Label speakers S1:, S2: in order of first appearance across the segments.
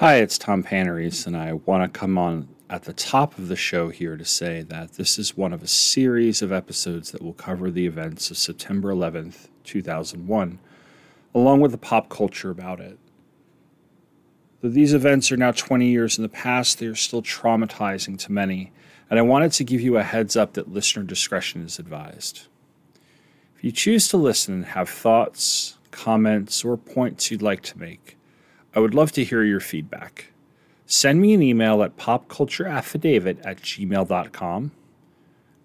S1: Hi, it's Tom Panarese, and I want to come on at the top of the show here to say that this is one of a series of episodes that will cover the events of September 11th, 2001, along with the pop culture about it. Though these events are now 20 years in the past, they are still traumatizing to many, and I wanted to give you a heads up that listener discretion is advised. If you choose to listen and have thoughts, comments, or points you'd like to make, I would love to hear your feedback. Send me an email at popcultureaffidavit at gmail.com.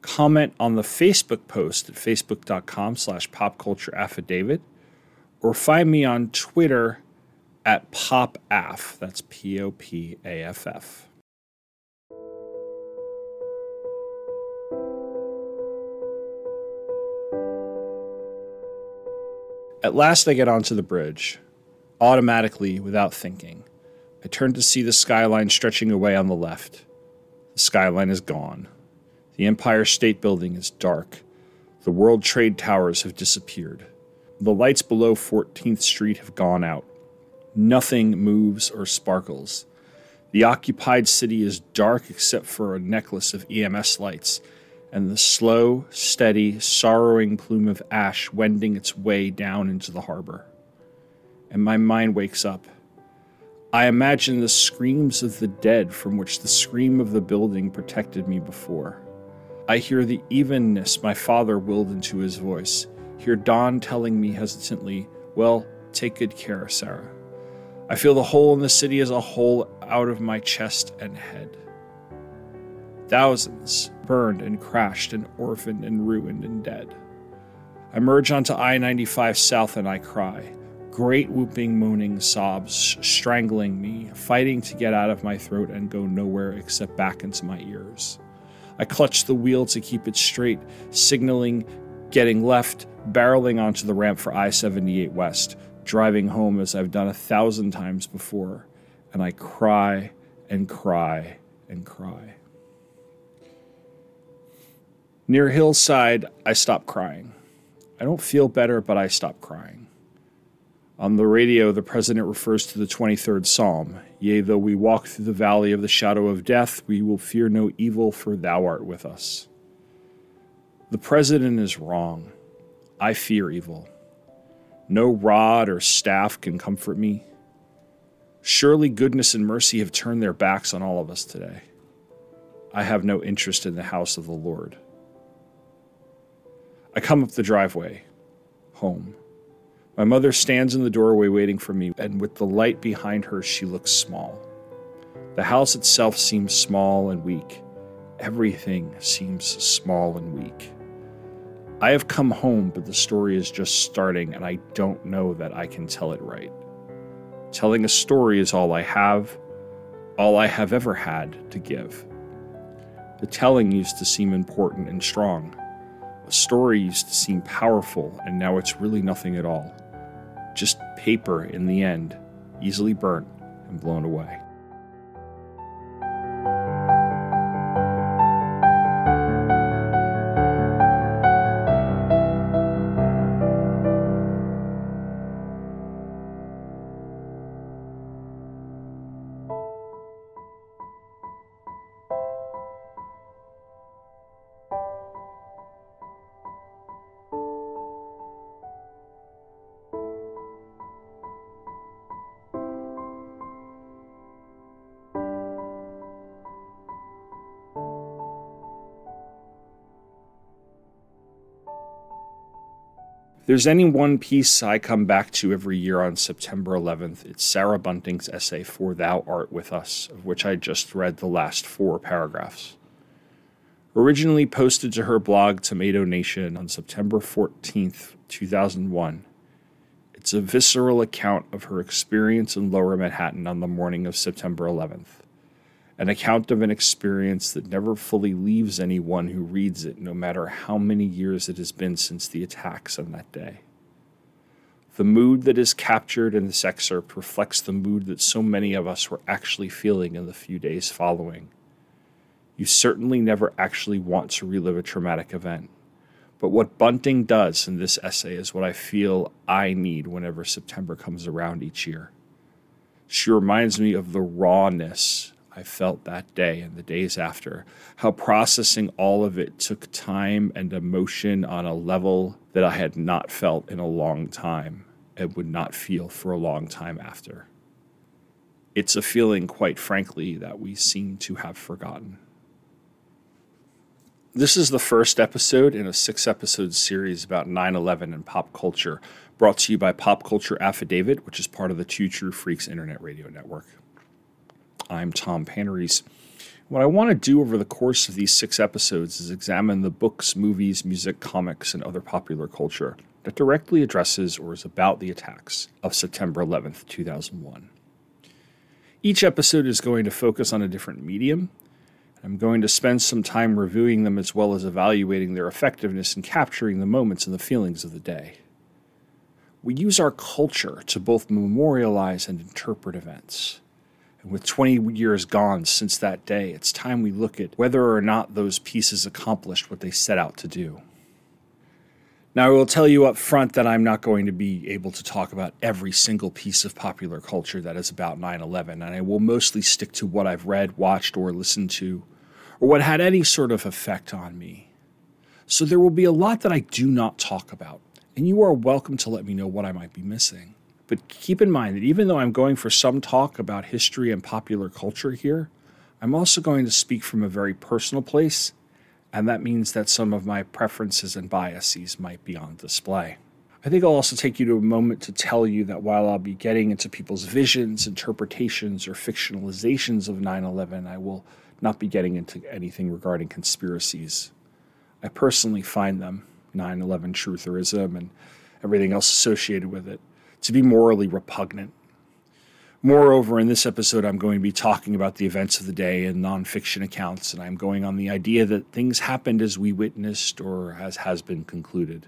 S1: Comment on the Facebook post at facebook.com slash popcultureaffidavit. Or find me on Twitter at popaff. That's P O P A F F. At last, I get onto the bridge automatically without thinking. I turn to see the skyline stretching away on the left. The skyline is gone. The Empire State Building is dark. The World Trade Towers have disappeared. The lights below 14th Street have gone out. Nothing moves or sparkles. The occupied city is dark except for a necklace of EMS lights and the slow, steady, sorrowing plume of ash wending its way down into the harbor and my mind wakes up. I imagine the screams of the dead from which the scream of the building protected me before. I hear the evenness my father willed into his voice, hear Don telling me hesitantly, Well, take good care, Sarah. I feel the hole in the city as a hole out of my chest and head. Thousands burned and crashed and orphaned and ruined and dead. I merge onto I 95 South and I cry great whooping, moaning sobs strangling me, fighting to get out of my throat and go nowhere except back into my ears. I clutch the wheel to keep it straight, signaling, getting left, barreling onto the ramp for I 78 West, driving home as I've done a thousand times before, and I cry and cry and cry. Near Hillside, I stop crying. I don't feel better, but I stop crying. On the radio, the president refers to the 23rd Psalm Yea, though we walk through the valley of the shadow of death, we will fear no evil, for thou art with us. The president is wrong. I fear evil. No rod or staff can comfort me. Surely goodness and mercy have turned their backs on all of us today. I have no interest in the house of the Lord. I come up the driveway, home. My mother stands in the doorway waiting for me, and with the light behind her, she looks small. The house itself seems small and weak. Everything seems small and weak. I have come home, but the story is just starting, and I don't know that I can tell it right. Telling a story is all I have, all I have ever had to give. The telling used to seem important and strong. A story used to seem powerful, and now it's really nothing at all just paper in the end, easily burnt and blown away. There's any one piece I come back to every year on September 11th, it's Sarah Bunting's essay, For Thou Art With Us, of which I just read the last four paragraphs. Originally posted to her blog Tomato Nation on September 14th, 2001, it's a visceral account of her experience in Lower Manhattan on the morning of September 11th an account of an experience that never fully leaves anyone who reads it, no matter how many years it has been since the attacks on that day. The mood that is captured in this excerpt reflects the mood that so many of us were actually feeling in the few days following. You certainly never actually want to relive a traumatic event. But what Bunting does in this essay is what I feel I need whenever September comes around each year She reminds me of the rawness I felt that day and the days after, how processing all of it took time and emotion on a level that I had not felt in a long time and would not feel for a long time after. It's a feeling, quite frankly, that we seem to have forgotten. This is the first episode in a six episode series about 9 11 and pop culture, brought to you by Pop Culture Affidavit, which is part of the Two True Freaks Internet Radio Network. I'm Tom Panarese. What I want to do over the course of these six episodes is examine the books, movies, music, comics, and other popular culture that directly addresses or is about the attacks of September 11th, 2001. Each episode is going to focus on a different medium. I'm going to spend some time reviewing them as well as evaluating their effectiveness in capturing the moments and the feelings of the day. We use our culture to both memorialize and interpret events. And with 20 years gone since that day, it's time we look at whether or not those pieces accomplished what they set out to do. Now, I will tell you up front that I'm not going to be able to talk about every single piece of popular culture that is about 9 11, and I will mostly stick to what I've read, watched, or listened to, or what had any sort of effect on me. So there will be a lot that I do not talk about, and you are welcome to let me know what I might be missing. But keep in mind that even though I'm going for some talk about history and popular culture here, I'm also going to speak from a very personal place and that means that some of my preferences and biases might be on display. I think I'll also take you to a moment to tell you that while I'll be getting into people's visions, interpretations, or fictionalizations of 9 11, I will not be getting into anything regarding conspiracies. I personally find them, 9 11 trutherism and everything else associated with it, to be morally repugnant Moreover, in this episode, I'm going to be talking about the events of the day and nonfiction accounts, and I'm going on the idea that things happened as we witnessed or as has been concluded.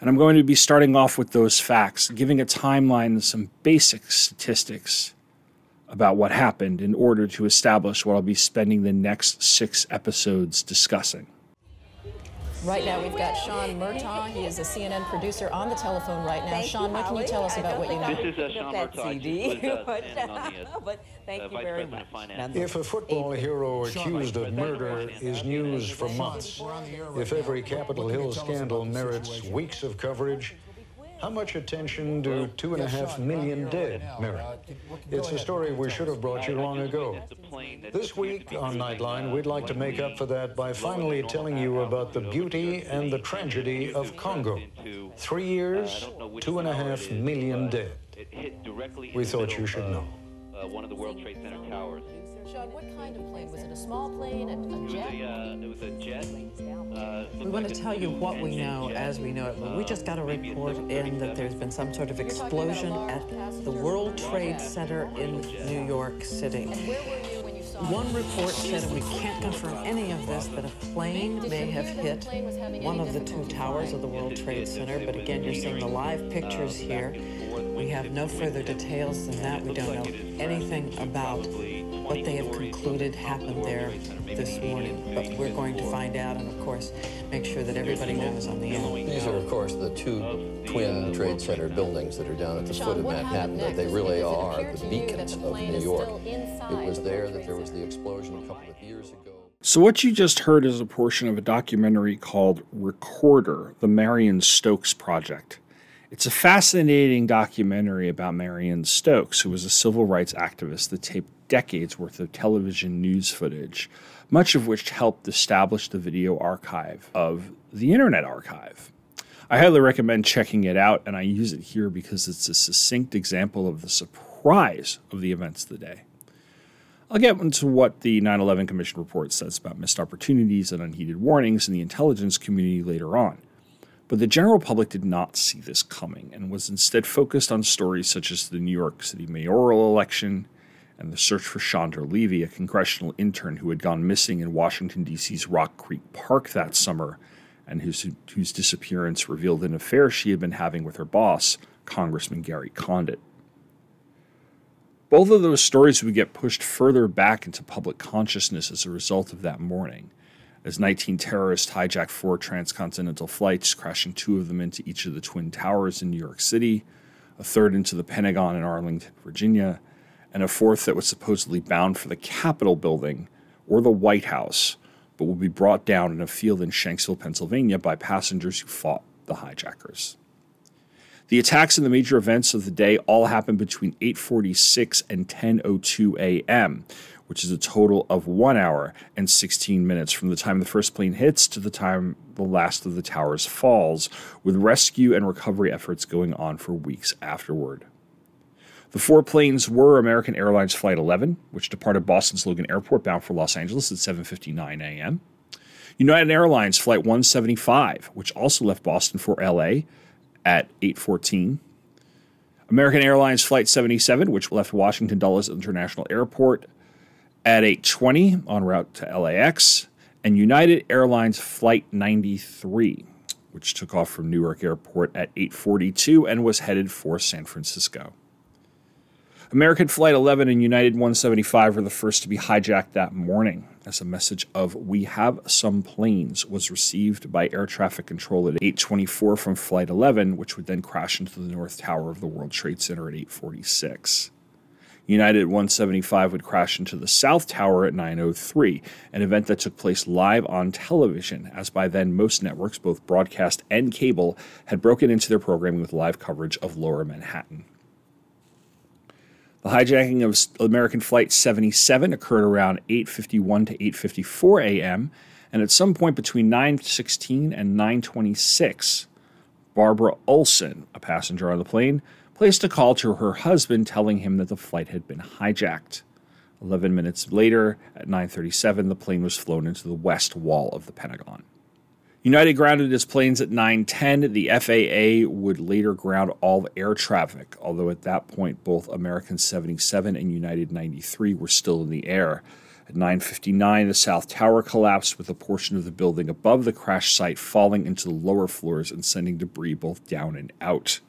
S1: And I'm going to be starting off with those facts, giving a timeline and some basic statistics about what happened in order to establish what I'll be spending the next six episodes discussing.
S2: Right now, we've got Sean Murtaugh. He is a CNN producer on the telephone right now. Thank Sean, you, what can you tell us about what you know?
S3: This is uh, Sean Murtaugh. but thank uh, you very much.
S4: If a football hero accused of murder is news for months, if every Capitol Hill scandal merits weeks of coverage, how much attention do two and a half million dead merit? It's a story we should have brought you long ago. This week on Nightline, we'd like to make up for that by finally telling you about the beauty and the tragedy of Congo. Three years, two and a half million dead. We thought you should know.
S3: Uh, one of the World Trade Center towers.
S2: Sean, what kind of plane? Was it a small plane, a, a jet?
S3: It was a, uh, it was a jet. Uh,
S5: we want to tell you what we know as we know it, but we just got a report in that there's been some sort of explosion at the World Trade Center in New York City. One report said, and we can't confirm any of this, that a plane may have hit one of the two towers of the World Trade Center. But again, you're seeing the live pictures here. We have no further details than that. We don't know anything about what they have concluded happened there this morning. But we're going to find out and, of course, make sure that everybody knows on the air.
S6: These are, of course, the two twin Trade Center buildings that are down at the foot of Manhattan. That they really are the beacons of New York. It was there that there was the explosion a couple of years ago.
S1: So, what you just heard is a portion of a documentary called Recorder The Marion Stokes Project. It's a fascinating documentary about Marion Stokes, who was a civil rights activist that taped decades worth of television news footage, much of which helped establish the video archive of the Internet Archive. I highly recommend checking it out, and I use it here because it's a succinct example of the surprise of the events of the day. I'll get into what the 9 11 Commission report says about missed opportunities and unheeded warnings in the intelligence community later on. But the general public did not see this coming and was instead focused on stories such as the New York City mayoral election and the search for Chandra Levy, a congressional intern who had gone missing in Washington, D.C.'s Rock Creek Park that summer and whose, whose disappearance revealed an affair she had been having with her boss, Congressman Gary Condit. Both of those stories would get pushed further back into public consciousness as a result of that morning, as 19 terrorists hijacked four transcontinental flights, crashing two of them into each of the Twin Towers in New York City, a third into the Pentagon in Arlington, Virginia, and a fourth that was supposedly bound for the Capitol building or the White House, but would be brought down in a field in Shanksville, Pennsylvania by passengers who fought the hijackers. The attacks and the major events of the day all happened between 8:46 and 10:02 a.m., which is a total of 1 hour and 16 minutes from the time the first plane hits to the time the last of the towers falls, with rescue and recovery efforts going on for weeks afterward. The four planes were American Airlines Flight 11, which departed Boston's Logan Airport bound for Los Angeles at 7:59 a.m. United Airlines Flight 175, which also left Boston for LA at 8:14. American Airlines Flight 77, which left Washington Dulles International Airport at 8:20 en route to LAX, and United Airlines Flight 93, which took off from Newark Airport at 8:42 and was headed for San Francisco. American Flight 11 and United 175 were the first to be hijacked that morning. As a message of we have some planes was received by air traffic control at 824 from flight 11 which would then crash into the north tower of the world trade center at 846 united 175 would crash into the south tower at 903 an event that took place live on television as by then most networks both broadcast and cable had broken into their programming with live coverage of lower manhattan the hijacking of American Flight 77 occurred around 8:51 to 8:54 a.m. and at some point between 9:16 and 9:26, Barbara Olson, a passenger on the plane, placed a call to her husband telling him that the flight had been hijacked. 11 minutes later, at 9:37, the plane was flown into the west wall of the Pentagon. United grounded its planes at 9:10. The FAA would later ground all air traffic, although at that point both American 77 and United 93 were still in the air. At 9:59, the South Tower collapsed with a portion of the building above the crash site falling into the lower floors and sending debris both down and out.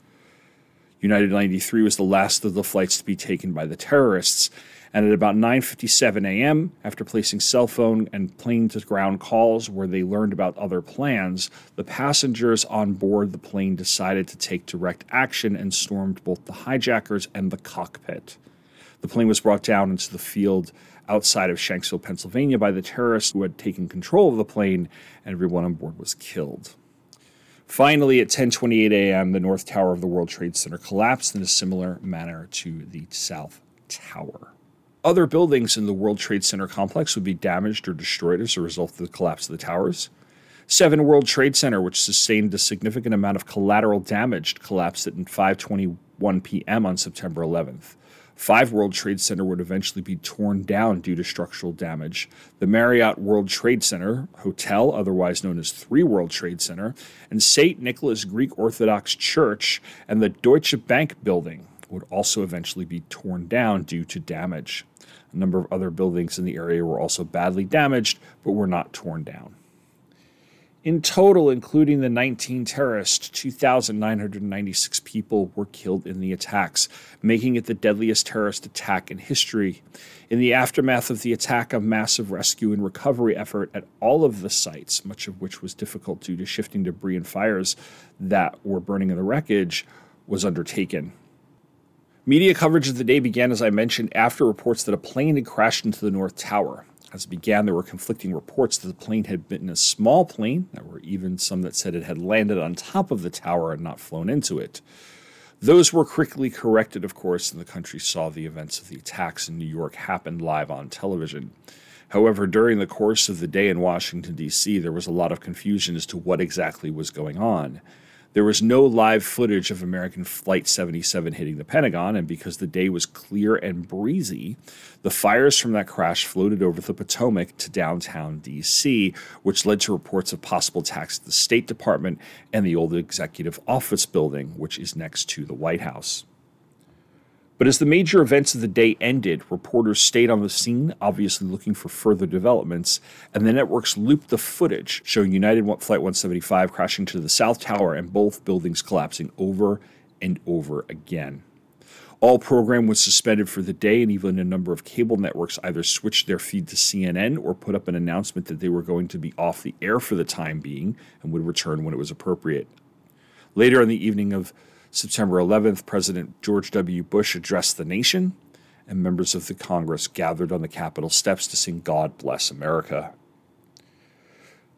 S1: United 93 was the last of the flights to be taken by the terrorists, and at about 9:57 a.m., after placing cell phone and plane to ground calls where they learned about other plans, the passengers on board the plane decided to take direct action and stormed both the hijackers and the cockpit. The plane was brought down into the field outside of Shanksville, Pennsylvania by the terrorists who had taken control of the plane, and everyone on board was killed. Finally, at 10:28 a.m., the north tower of the World Trade Center collapsed in a similar manner to the south tower. Other buildings in the World Trade Center complex would be damaged or destroyed as a result of the collapse of the towers. Seven World Trade Center, which sustained a significant amount of collateral damage, collapsed at 5:21 p.m. on September 11th. Five World Trade Center would eventually be torn down due to structural damage. The Marriott World Trade Center Hotel, otherwise known as Three World Trade Center, and St. Nicholas Greek Orthodox Church, and the Deutsche Bank building would also eventually be torn down due to damage. A number of other buildings in the area were also badly damaged, but were not torn down. In total, including the 19 terrorists, 2,996 people were killed in the attacks, making it the deadliest terrorist attack in history. In the aftermath of the attack, a massive rescue and recovery effort at all of the sites, much of which was difficult due to shifting debris and fires that were burning in the wreckage, was undertaken. Media coverage of the day began, as I mentioned, after reports that a plane had crashed into the North Tower. As it began, there were conflicting reports that the plane had been a small plane. There were even some that said it had landed on top of the tower and not flown into it. Those were quickly corrected, of course, and the country saw the events of the attacks in New York happen live on television. However, during the course of the day in Washington, D.C., there was a lot of confusion as to what exactly was going on. There was no live footage of American Flight 77 hitting the Pentagon, and because the day was clear and breezy, the fires from that crash floated over the Potomac to downtown D.C., which led to reports of possible attacks at the State Department and the old executive office building, which is next to the White House. But as the major events of the day ended, reporters stayed on the scene, obviously looking for further developments, and the networks looped the footage showing United Flight 175 crashing to the South Tower and both buildings collapsing over and over again. All program was suspended for the day, and even a number of cable networks either switched their feed to CNN or put up an announcement that they were going to be off the air for the time being and would return when it was appropriate. Later in the evening of September 11th, President George W. Bush addressed the nation, and members of the Congress gathered on the Capitol steps to sing God Bless America.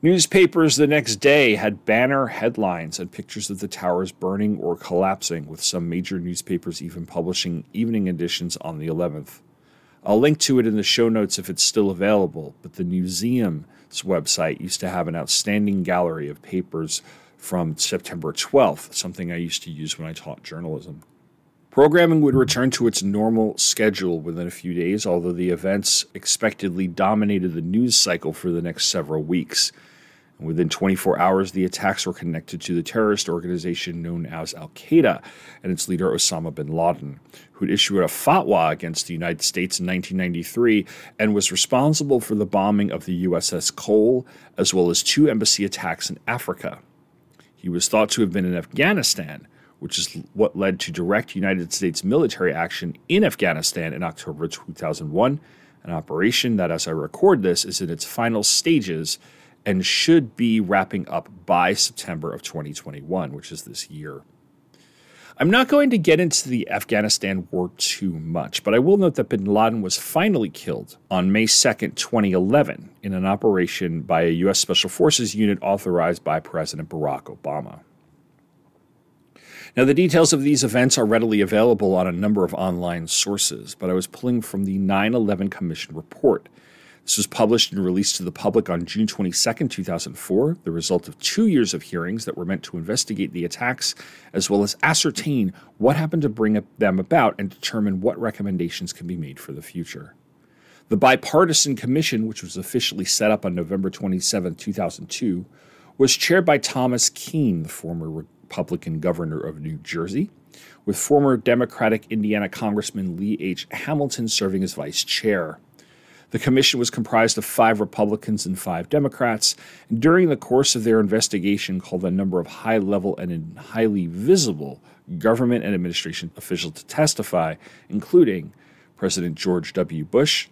S1: Newspapers the next day had banner headlines and pictures of the towers burning or collapsing, with some major newspapers even publishing evening editions on the 11th. I'll link to it in the show notes if it's still available, but the museum's website used to have an outstanding gallery of papers from September 12th, something I used to use when I taught journalism. Programming would return to its normal schedule within a few days, although the events expectedly dominated the news cycle for the next several weeks. Within 24 hours, the attacks were connected to the terrorist organization known as Al Qaeda and its leader Osama bin Laden, who had issued a fatwa against the United States in 1993 and was responsible for the bombing of the USS Cole, as well as two embassy attacks in Africa. He was thought to have been in Afghanistan, which is what led to direct United States military action in Afghanistan in October 2001, an operation that, as I record this, is in its final stages and should be wrapping up by September of 2021, which is this year. I'm not going to get into the Afghanistan war too much, but I will note that bin Laden was finally killed on May 2nd, 2011, in an operation by a U.S. Special Forces unit authorized by President Barack Obama. Now, the details of these events are readily available on a number of online sources, but I was pulling from the 9 11 Commission report, this was published and released to the public on June 22, 2004, the result of two years of hearings that were meant to investigate the attacks, as well as ascertain what happened to bring them about and determine what recommendations can be made for the future. The bipartisan commission, which was officially set up on November 27, 2002, was chaired by Thomas Kean, the former Republican governor of New Jersey, with former Democratic Indiana Congressman Lee H. Hamilton serving as vice chair. The commission was comprised of five Republicans and five Democrats, and during the course of their investigation, called a number of high level and highly visible government and administration officials to testify, including President George W. Bush,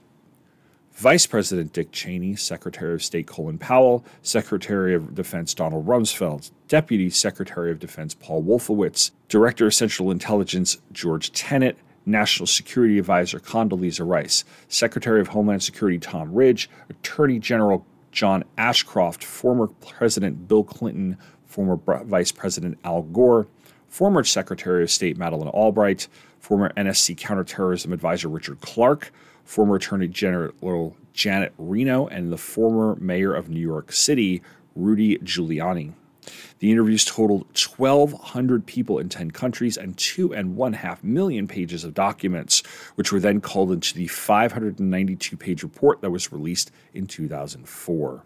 S1: Vice President Dick Cheney, Secretary of State Colin Powell, Secretary of Defense Donald Rumsfeld, Deputy Secretary of Defense Paul Wolfowitz, Director of Central Intelligence George Tenet, National Security Advisor Condoleezza Rice, Secretary of Homeland Security Tom Ridge, Attorney General John Ashcroft, former President Bill Clinton, former Vice President Al Gore, former Secretary of State Madeleine Albright, former NSC Counterterrorism Advisor Richard Clarke, former Attorney General Janet Reno, and the former Mayor of New York City, Rudy Giuliani. The interviews totaled 1,200 people in 10 countries and two and one half million pages of documents, which were then called into the 592 page report that was released in 2004.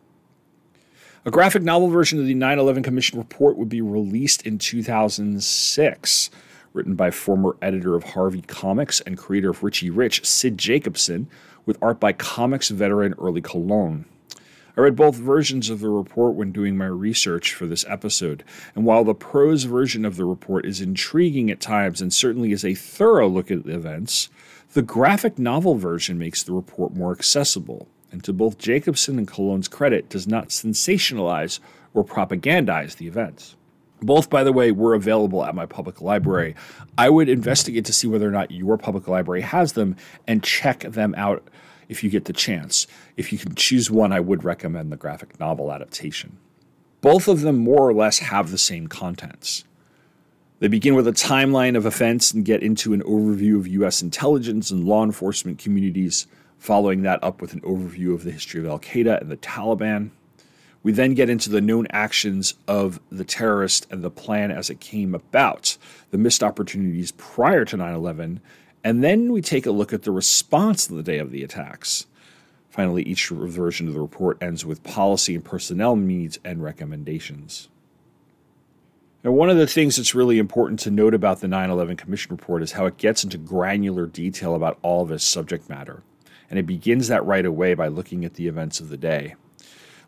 S1: A graphic novel version of the 9 11 Commission report would be released in 2006, written by former editor of Harvey Comics and creator of Richie Rich, Sid Jacobson, with art by comics veteran Ernie Colón. I read both versions of the report when doing my research for this episode, and while the prose version of the report is intriguing at times and certainly is a thorough look at the events, the graphic novel version makes the report more accessible, and to both Jacobson and Colón's credit, does not sensationalize or propagandize the events. Both, by the way, were available at my public library. I would investigate to see whether or not your public library has them and check them out if you get the chance. If you can choose one, I would recommend the graphic novel adaptation. Both of them more or less have the same contents. They begin with a timeline of events and get into an overview of U.S. intelligence and law enforcement communities, following that up with an overview of the history of Al Qaeda and the Taliban. We then get into the known actions of the terrorist and the plan as it came about, the missed opportunities prior to 9 11, and then we take a look at the response on the day of the attacks. Finally, each version of the report ends with policy and personnel needs and recommendations. Now, one of the things that's really important to note about the 9 11 Commission report is how it gets into granular detail about all of its subject matter. And it begins that right away by looking at the events of the day.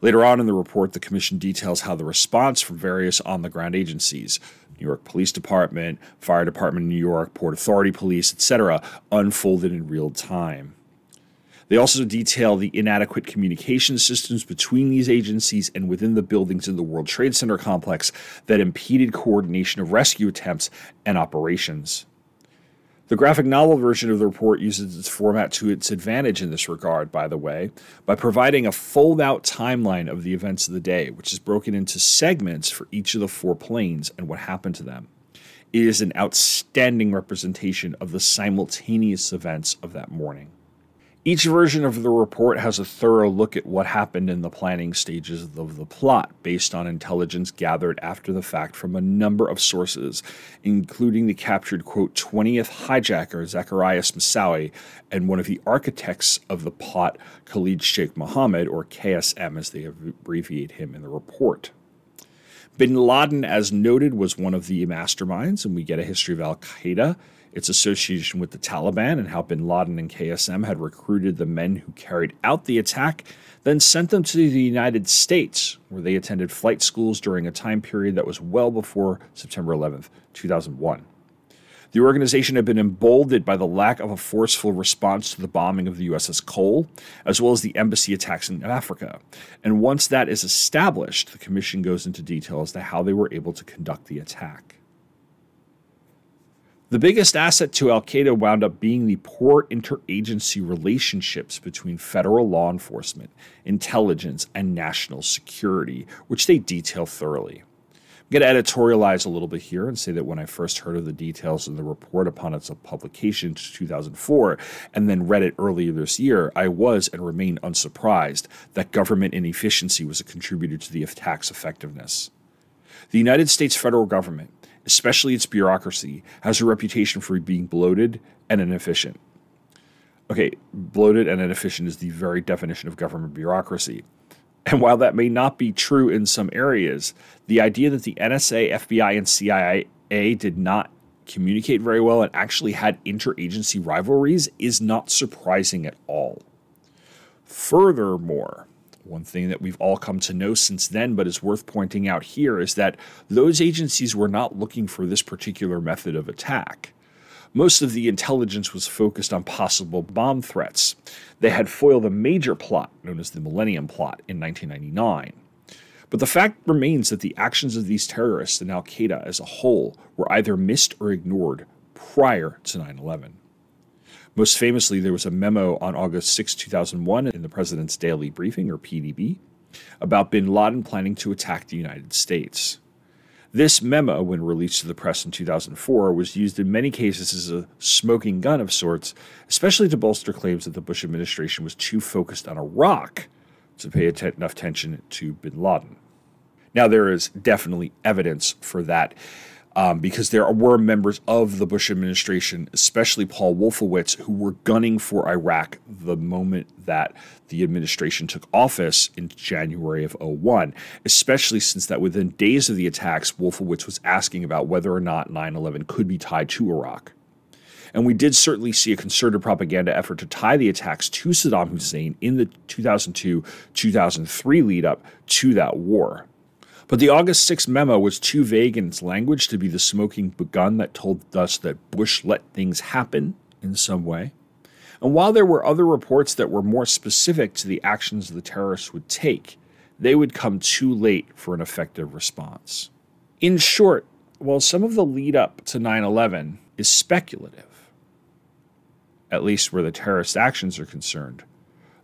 S1: Later on in the report, the Commission details how the response from various on the ground agencies, New York Police Department, Fire Department in New York, Port Authority Police, etc., unfolded in real time. They also detail the inadequate communication systems between these agencies and within the buildings in the World Trade Center complex that impeded coordination of rescue attempts and operations. The graphic novel version of the report uses its format to its advantage in this regard, by the way, by providing a fold out timeline of the events of the day, which is broken into segments for each of the four planes and what happened to them. It is an outstanding representation of the simultaneous events of that morning. Each version of the report has a thorough look at what happened in the planning stages of the plot based on intelligence gathered after the fact from a number of sources, including the captured, quote, 20th hijacker, Zacarias Moussaoui, and one of the architects of the plot, Khalid Sheikh Mohammed, or KSM as they abbreviate him in the report. Bin Laden, as noted, was one of the masterminds, and we get a history of Al Qaeda its association with the Taliban and how bin Laden and KSM had recruited the men who carried out the attack, then sent them to the United States, where they attended flight schools during a time period that was well before September 11, 2001. The organization had been emboldened by the lack of a forceful response to the bombing of the USS Cole, as well as the embassy attacks in Africa. And once that is established, the commission goes into detail as to how they were able to conduct the attack. The biggest asset to Al Qaeda wound up being the poor interagency relationships between federal law enforcement, intelligence, and national security, which they detail thoroughly. I'm going to editorialize a little bit here and say that when I first heard of the details in the report upon its publication in 2004 and then read it earlier this year, I was and remain unsurprised that government inefficiency was a contributor to the attack's effectiveness. The United States federal government especially its bureaucracy, has a reputation for being bloated and inefficient. Okay, bloated and inefficient is the very definition of government bureaucracy. And while that may not be true in some areas, the idea that the NSA, FBI, and CIA did not communicate very well and actually had interagency rivalries is not surprising at all. Furthermore, one thing that we've all come to know since then, but is worth pointing out here, is that those agencies were not looking for this particular method of attack. Most of the intelligence was focused on possible bomb threats. They had foiled a major plot known as the Millennium Plot in 1999. But the fact remains that the actions of these terrorists and Al Qaeda as a whole were either missed or ignored prior to 9 11. Most famously, there was a memo on August 6, 2001, in the President's Daily Briefing, or PDB, about bin Laden planning to attack the United States. This memo, when released to the press in 2004, was used in many cases as a smoking gun of sorts, especially to bolster claims that the Bush administration was too focused on Iraq to pay enough attention to bin Laden. Now, there is definitely evidence for that um, because there were members of the Bush administration, especially Paul Wolfowitz, who were gunning for Iraq the moment that the administration took office in January of 01, especially since that within days of the attacks, Wolfowitz was asking about whether or not 9 11 could be tied to Iraq. And we did certainly see a concerted propaganda effort to tie the attacks to Saddam Hussein in the 2002 2003 lead up to that war. But the August 6 memo was too vague in its language to be the smoking gun that told us that Bush let things happen in some way. And while there were other reports that were more specific to the actions the terrorists would take, they would come too late for an effective response. In short, while some of the lead up to 9 11 is speculative, at least where the terrorist actions are concerned,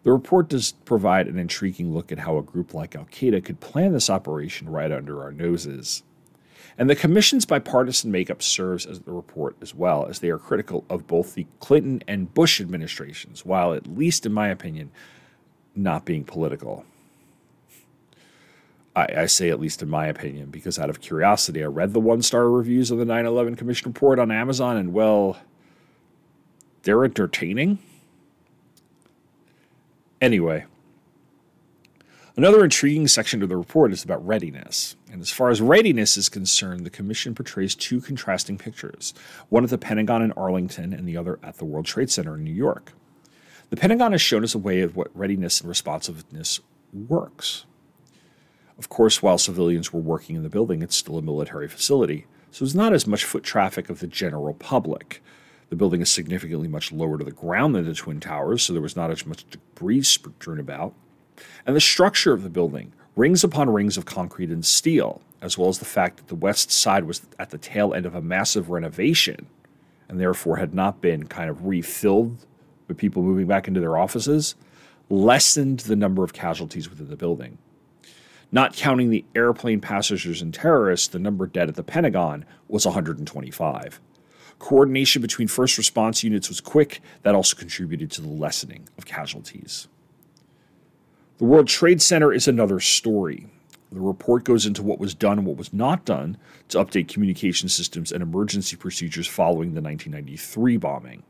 S1: the report does provide an intriguing look at how a group like Al Qaeda could plan this operation right under our noses. And the Commission's bipartisan makeup serves as the report as well, as they are critical of both the Clinton and Bush administrations, while, at least in my opinion, not being political. I, I say, at least in my opinion, because out of curiosity, I read the one star reviews of the 9 11 Commission report on Amazon, and well, they're entertaining Anyway, another intriguing section of the report is about readiness. And as far as readiness is concerned, the Commission portrays two contrasting pictures one at the Pentagon in Arlington and the other at the World Trade Center in New York. The Pentagon has shown us a way of what readiness and responsiveness works. Of course, while civilians were working in the building, it's still a military facility, so there's not as much foot traffic of the general public. The building is significantly much lower to the ground than the Twin Towers, so there was not as much debris strewn about. And the structure of the building, rings upon rings of concrete and steel, as well as the fact that the west side was at the tail end of a massive renovation and therefore had not been kind of refilled with people moving back into their offices, lessened the number of casualties within the building. Not counting the airplane passengers and terrorists, the number dead at the Pentagon was 125. Coordination between first response units was quick. That also contributed to the lessening of casualties. The World Trade Center is another story. The report goes into what was done and what was not done to update communication systems and emergency procedures following the 1993 bombing.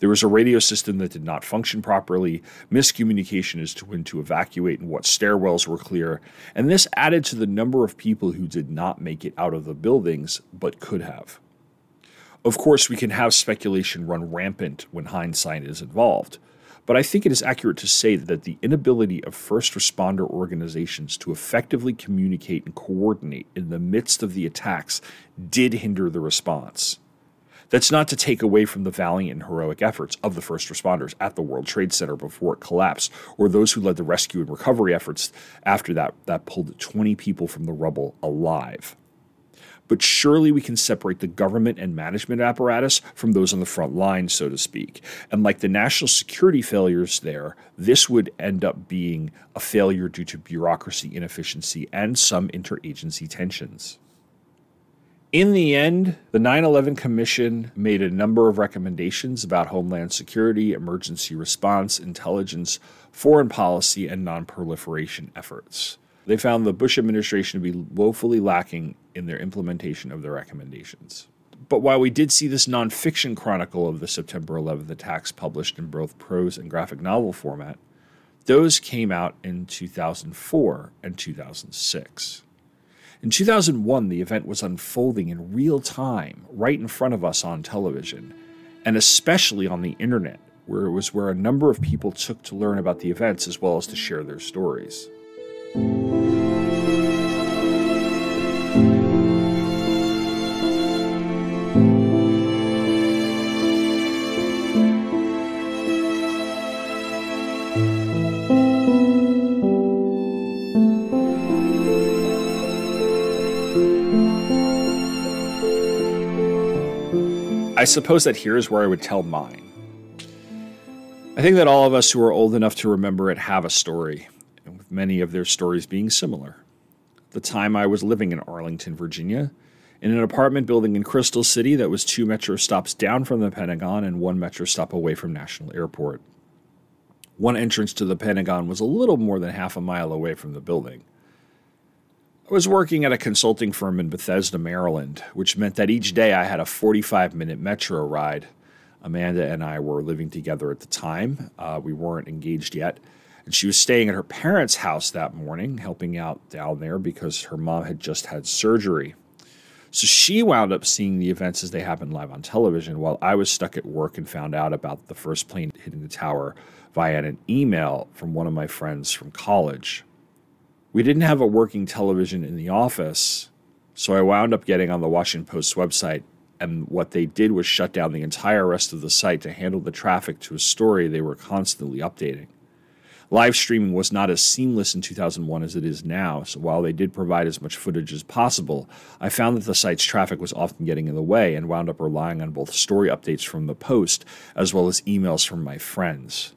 S1: There was a radio system that did not function properly, miscommunication as to when to evacuate and what stairwells were clear, and this added to the number of people who did not make it out of the buildings but could have. Of course, we can have speculation run rampant when hindsight is involved. But I think it is accurate to say that the inability of first responder organizations to effectively communicate and coordinate in the midst of the attacks did hinder the response. That's not to take away from the valiant and heroic efforts of the first responders at the World Trade Center before it collapsed, or those who led the rescue and recovery efforts after that that pulled 20 people from the rubble alive but surely we can separate the government and management apparatus from those on the front line, so to speak. And like the national security failures there, this would end up being a failure due to bureaucracy inefficiency and some interagency tensions. In the end, the 9 11 Commission made a number of recommendations about homeland security, emergency response, intelligence, foreign policy, and nonproliferation efforts. They found the Bush administration to be woefully lacking in their implementation of the recommendations. But while we did see this nonfiction chronicle of the September 11th attacks published in both prose and graphic novel format, those came out in 2004 and 2006. In 2001, the event was unfolding in real time, right in front of us on television, and especially on the internet, where it was where a number of people took to learn about the events as well as to share their stories. I suppose that here is where I would tell mine. I think that all of us who are old enough to remember it have a story, many of their stories being similar. The time I was living in Arlington, Virginia, in an apartment building in Crystal City that was two metro stops down from the Pentagon and one metro stop away from National Airport. One entrance to the Pentagon was a little more than half a mile away from the building. I was working at a consulting firm in Bethesda, Maryland, which meant that each day I had a 45 minute metro ride. Amanda and I were living together at the time. Uh, we weren't engaged yet. And she was staying at her parents' house that morning, helping out down there because her mom had just had surgery. So she wound up seeing the events as they happened live on television while I was stuck at work and found out about the first plane hitting the tower via an email from one of my friends from college. We didn't have a working television in the office, so I wound up getting on the Washington Post website, and what they did was shut down the entire rest of the site to handle the traffic to a story they were constantly updating. Live streaming was not as seamless in 2001 as it is now, so while they did provide as much footage as possible, I found that the site's traffic was often getting in the way and wound up relying on both story updates from the Post as well as emails from my friends.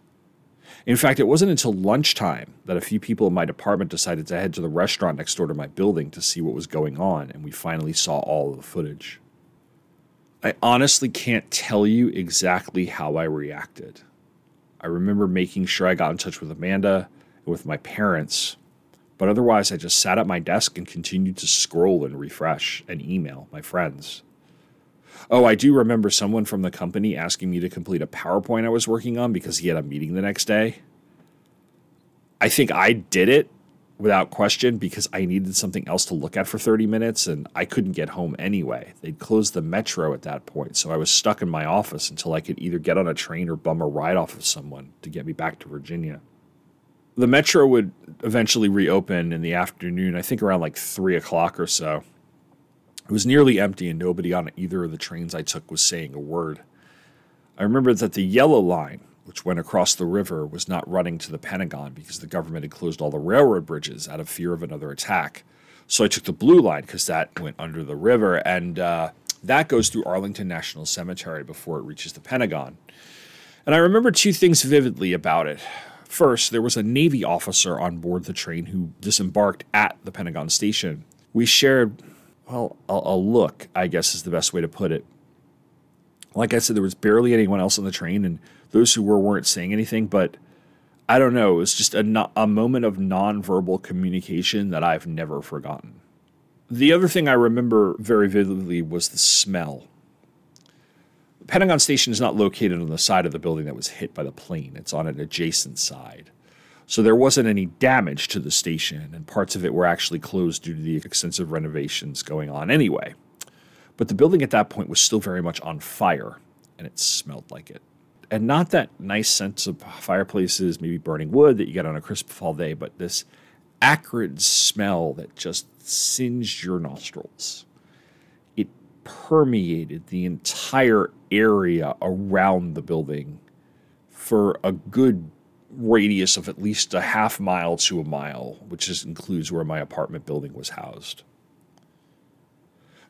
S1: In fact, it wasn't until lunchtime that a few people in my department decided to head to the restaurant next door to my building to see what was going on, and we finally saw all of the footage. I honestly can't tell you exactly how I reacted. I remember making sure I got in touch with Amanda and with my parents, but otherwise I just sat at my desk and continued to scroll and refresh and email my friends. Oh, I do remember someone from the company asking me to complete a PowerPoint I was working on because he had a meeting the next day. I think I did it without question because I needed something else to look at for 30 minutes and I couldn't get home anyway. They'd closed the metro at that point, so I was stuck in my office until I could either get on a train or bum a ride off of someone to get me back to Virginia. The metro would eventually reopen in the afternoon, I think around like 3 o'clock or so. It was nearly empty, and nobody on either of the trains I took was saying a word. I remember that the yellow line, which went across the river, was not running to the Pentagon because the government had closed all the railroad bridges out of fear of another attack. So I took the blue line because that went under the river, and uh, that goes through Arlington National Cemetery before it reaches the Pentagon. And I remember two things vividly about it. First, there was a Navy officer on board the train who disembarked at the Pentagon station. We shared, well, a, a look, I guess is the best way to put it. Like I said, there was barely anyone else on the train, and those who were weren't saying anything, but I don't know. It was just a, a moment of nonverbal communication that I've never forgotten. The other thing I remember very vividly was the smell. The Pentagon Station is not located on the side of the building that was hit by the plane, it's on an adjacent side. So there wasn't any damage to the station, and parts of it were actually closed due to the extensive renovations going on anyway. But the building at that point was still very much on fire, and it smelled like it. And not that nice sense of fireplaces, maybe burning wood that you get on a crisp fall day, but this acrid smell that just singed your nostrils It permeated the entire area around the building for a good radius of at least a half mile to a mile, which is, includes where my apartment building was housed.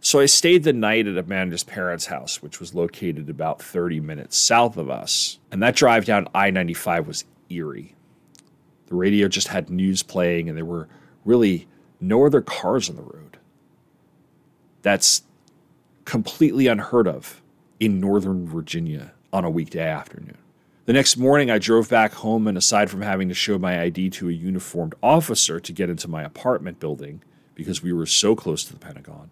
S1: So I stayed the night at Amanda's parents' house, which was located about 30 minutes south of us. And that drive down I 95 was eerie. The radio just had news playing, and there were really no other cars on the road. That's completely unheard of in Northern Virginia on a weekday afternoon. The next morning, I drove back home, and aside from having to show my ID to a uniformed officer to get into my apartment building because we were so close to the Pentagon,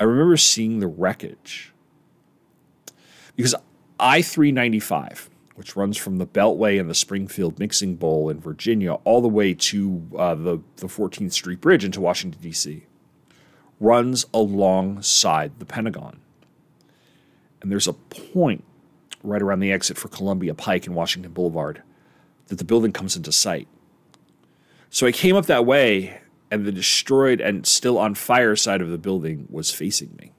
S1: I remember seeing the wreckage. Because I 395, which runs from the Beltway and the Springfield Mixing Bowl in Virginia all the way to uh, the, the 14th Street Bridge into Washington, D.C., runs alongside the Pentagon. And there's a point right around the exit for Columbia Pike and Washington Boulevard that the building comes into sight. So I came up that way, and the destroyed and still on fire side of the building was facing me.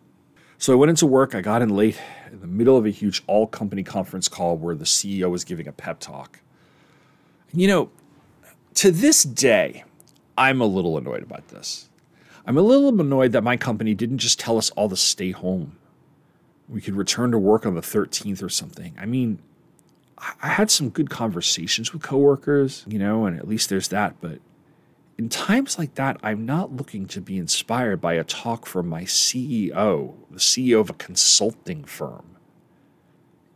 S1: So I went into work. I got in late in the middle of a huge all company conference call where the CEO was giving a pep talk. You know, to this day, I'm a little annoyed about this. I'm a little annoyed that my company didn't just tell us all to stay home. We could return to work on the 13th or something. I mean, I had some good conversations with coworkers, you know, and at least there's that. But in times like that, I'm not looking to be inspired by a talk from my CEO, the CEO of a consulting firm.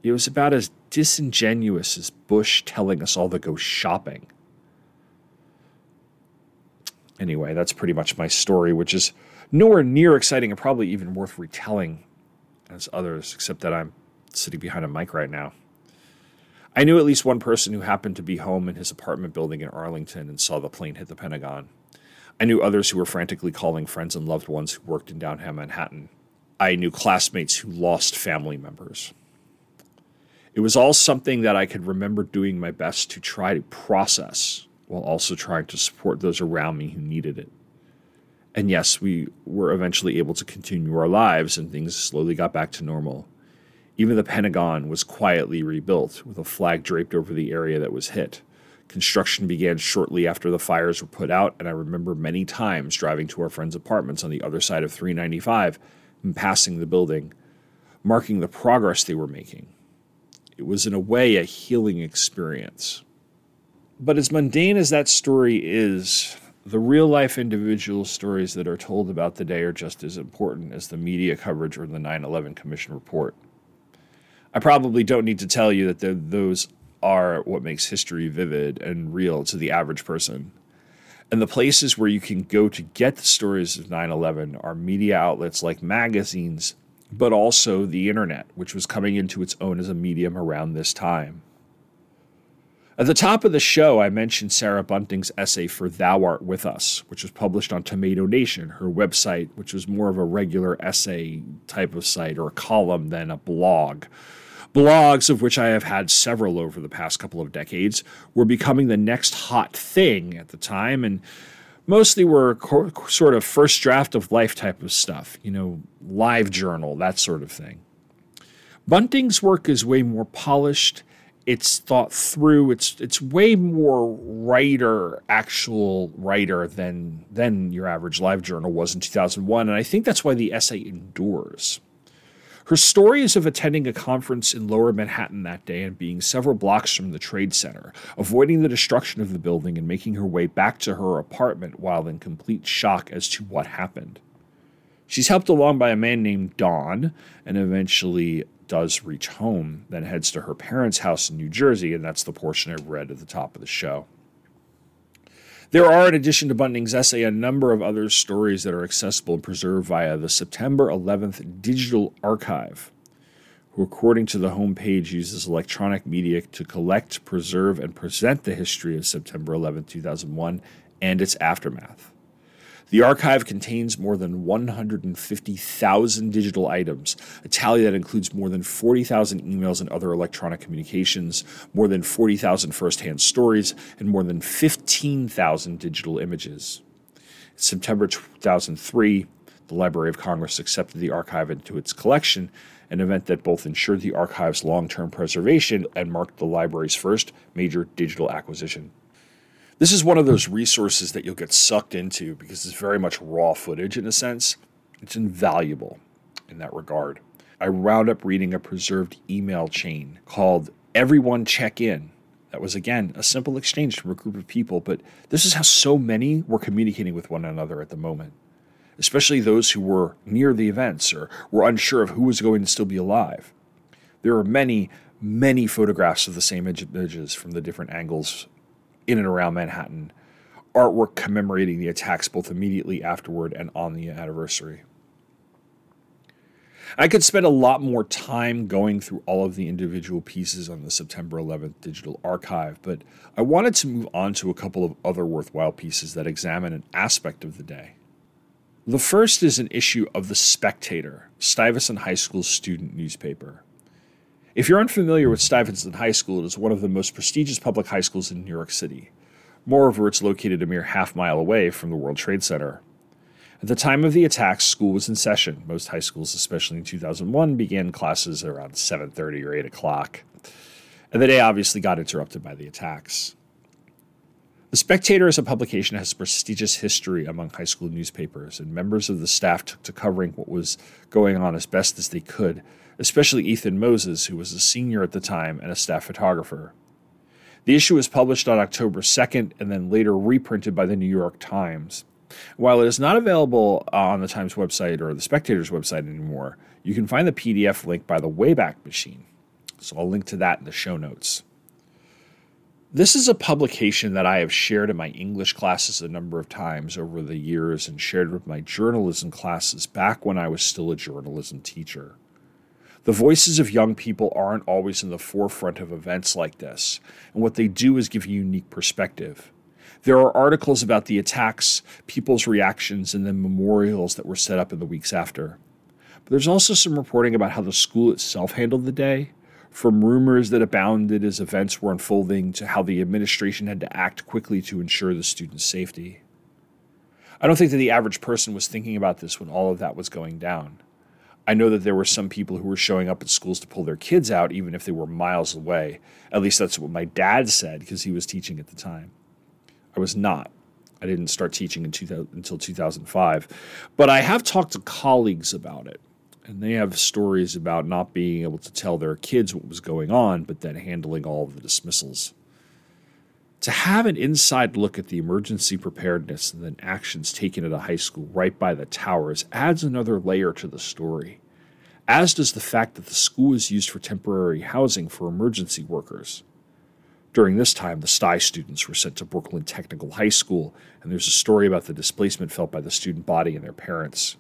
S1: It was about as disingenuous as Bush telling us all to go shopping anyway, that's pretty much my story, which is nowhere near exciting and probably even worth retelling as others, except that I'm sitting behind a mic right now. I knew at least one person who happened to be home in his apartment building in Arlington and saw the plane hit the Pentagon. I knew others who were frantically calling friends and loved ones who worked in downtown Manhattan. I knew classmates who lost family members. It was all something that I could remember doing my best to try to process while also trying to support those around me who needed it. And yes, we were eventually able to continue our lives and things slowly got back to normal. Even the Pentagon was quietly rebuilt with a flag draped over the area that was hit. Construction began shortly after the fires were put out, and I remember many times driving to our friends' apartments on the other side of 395 and passing the building, marking the progress they were making. It was, in a way, a healing experience. But as mundane as that story is, the real life individual stories that are told about the day are just as important as the media coverage or the 9 11 Commission report. I probably don't need to tell you that those are what makes history vivid and real to the average person. And the places where you can go to get the stories of 9 11 are media outlets like magazines, but also the internet, which was coming into its own as a medium around this time. At the top of the show, I mentioned Sarah Bunting's essay for Thou Art With Us, which was published on Tomato Nation, her website, which was more of a regular essay type of site or a column than a blog. Blogs, of which I have had several over the past couple of decades, were becoming the next hot thing at the time, and mostly were co- sort of first draft of life type of stuff, you know, live journal, that sort of thing. Bunting's work is way more polished. It's thought through. It's it's way more writer, actual writer than than your average live journal was in 2001, and I think that's why the essay endures. Her story is of attending a conference in lower Manhattan that day and being several blocks from the Trade Center, avoiding the destruction of the building and making her way back to her apartment while in complete shock as to what happened. She's helped along by a man named Don and eventually does reach home, then heads to her parents' house in New Jersey, and that's the portion I read at the top of the show. There are, in addition to Bunting's essay, a number of other stories that are accessible and preserved via the September 11th Digital Archive, who, according to the homepage, uses electronic media to collect, preserve, and present the history of September 11, 2001, and its aftermath. The archive contains more than 150,000 digital items, a tally that includes more than 40,000 emails and other electronic communications, more than 40,000 firsthand stories, and more than 15,000 digital images. In September 2003, the Library of Congress accepted the archive into its collection, an event that both ensured the archive's long term preservation and marked the library's first major digital acquisition. This is one of those resources that you'll get sucked into because it's very much raw footage in a sense. It's invaluable in that regard. I wound up reading a preserved email chain called Everyone Check In. That was, again, a simple exchange from a group of people, but this is how so many were communicating with one another at the moment, especially those who were near the events or were unsure of who was going to still be alive. There are many, many photographs of the same images from the different angles in and around Manhattan, artwork commemorating the attacks both immediately afterward and on the anniversary. I could spend a lot more time going through all of the individual pieces on the September 11th digital archive, but I wanted to move on to a couple of other worthwhile pieces that examine an aspect of the day. The first is an issue of The Spectator, Stuyvesant High School's student newspaper. If you're unfamiliar with Stuyvesant High School, it is one of the most prestigious public high schools in New York City. Moreover, it's located a mere half mile away from the World Trade Center. At the time of the attacks, school was in session. Most high schools, especially in 2001, began classes around 7:30 or 8 o'clock. And the day obviously got interrupted by the attacks. The Spectator as a publication has a prestigious history among high school newspapers, and members of the staff took to covering what was going on as best as they could especially Ethan Moses, who was a senior at the time and a staff photographer. The issue was published on October 2nd and then later reprinted by the New York Times. While it is not available on the Times website or the Spectator's website anymore, you can find the PDF link by the Wayback Machine. So I'll link to that in the show notes. This is a publication that I have shared in my English classes a number of times over the years and shared with my journalism classes back when I was still a journalism teacher. The voices of young people aren't always in the forefront of events like this, and what they do is give a unique perspective. There are articles about the attacks, people's reactions, and then memorials that were set up in the weeks after. But there's also some reporting about how the school itself handled the day, from rumors that abounded as events were unfolding to how the administration had to act quickly to ensure the students' safety. I don't think that the average person was thinking about this when all of that was going down. I know that there were some people who were showing up at schools to pull their kids out, even if they were miles away. At least that's what my dad said because he was teaching at the time. I was not. I didn't start teaching in 2000, until 2005. But I have talked to colleagues about it, and they have stories about not being able to tell their kids what was going on, but then handling all of the dismissals. To have an inside look at the emergency preparedness and then actions taken at a high school right by the towers adds another layer to the story, as does the fact that the school is used for temporary housing for emergency workers. During this time, the Stuy students were sent to Brooklyn Technical High School, and there's a story about the displacement felt by the student body and their parents.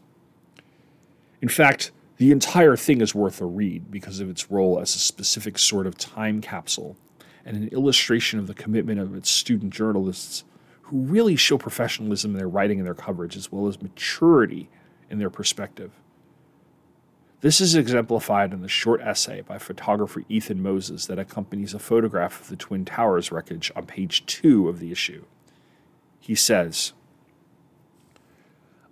S1: In fact, the entire thing is worth a read because of its role as a specific sort of time capsule and an illustration of the commitment of its student journalists who really show professionalism in their writing and their coverage, as well as maturity in their perspective. This is exemplified in the short essay by photographer Ethan Moses that accompanies a photograph of the Twin Towers wreckage on page two of the issue. He says,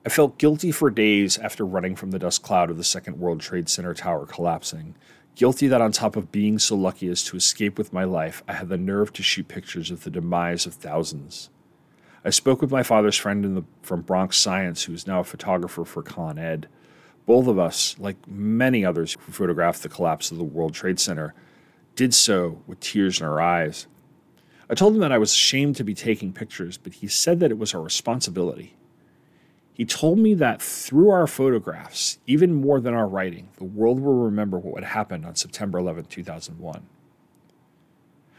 S1: I felt guilty for days after running from the dust cloud of the Second World Trade Center tower collapsing, Guilty that on top of being so lucky as to escape with my life, I had the nerve to shoot pictures of the demise of thousands. I spoke with my father's friend the, from Bronx Science, who is now a photographer for Con Ed. Both of us, like many others who photographed the collapse of the World Trade Center, did so with tears in our eyes. I told him that I was ashamed to be taking pictures, but he said that it was our responsibility. He told me that through our photographs, even more than our writing, the world will remember what happened on September 11, 2001.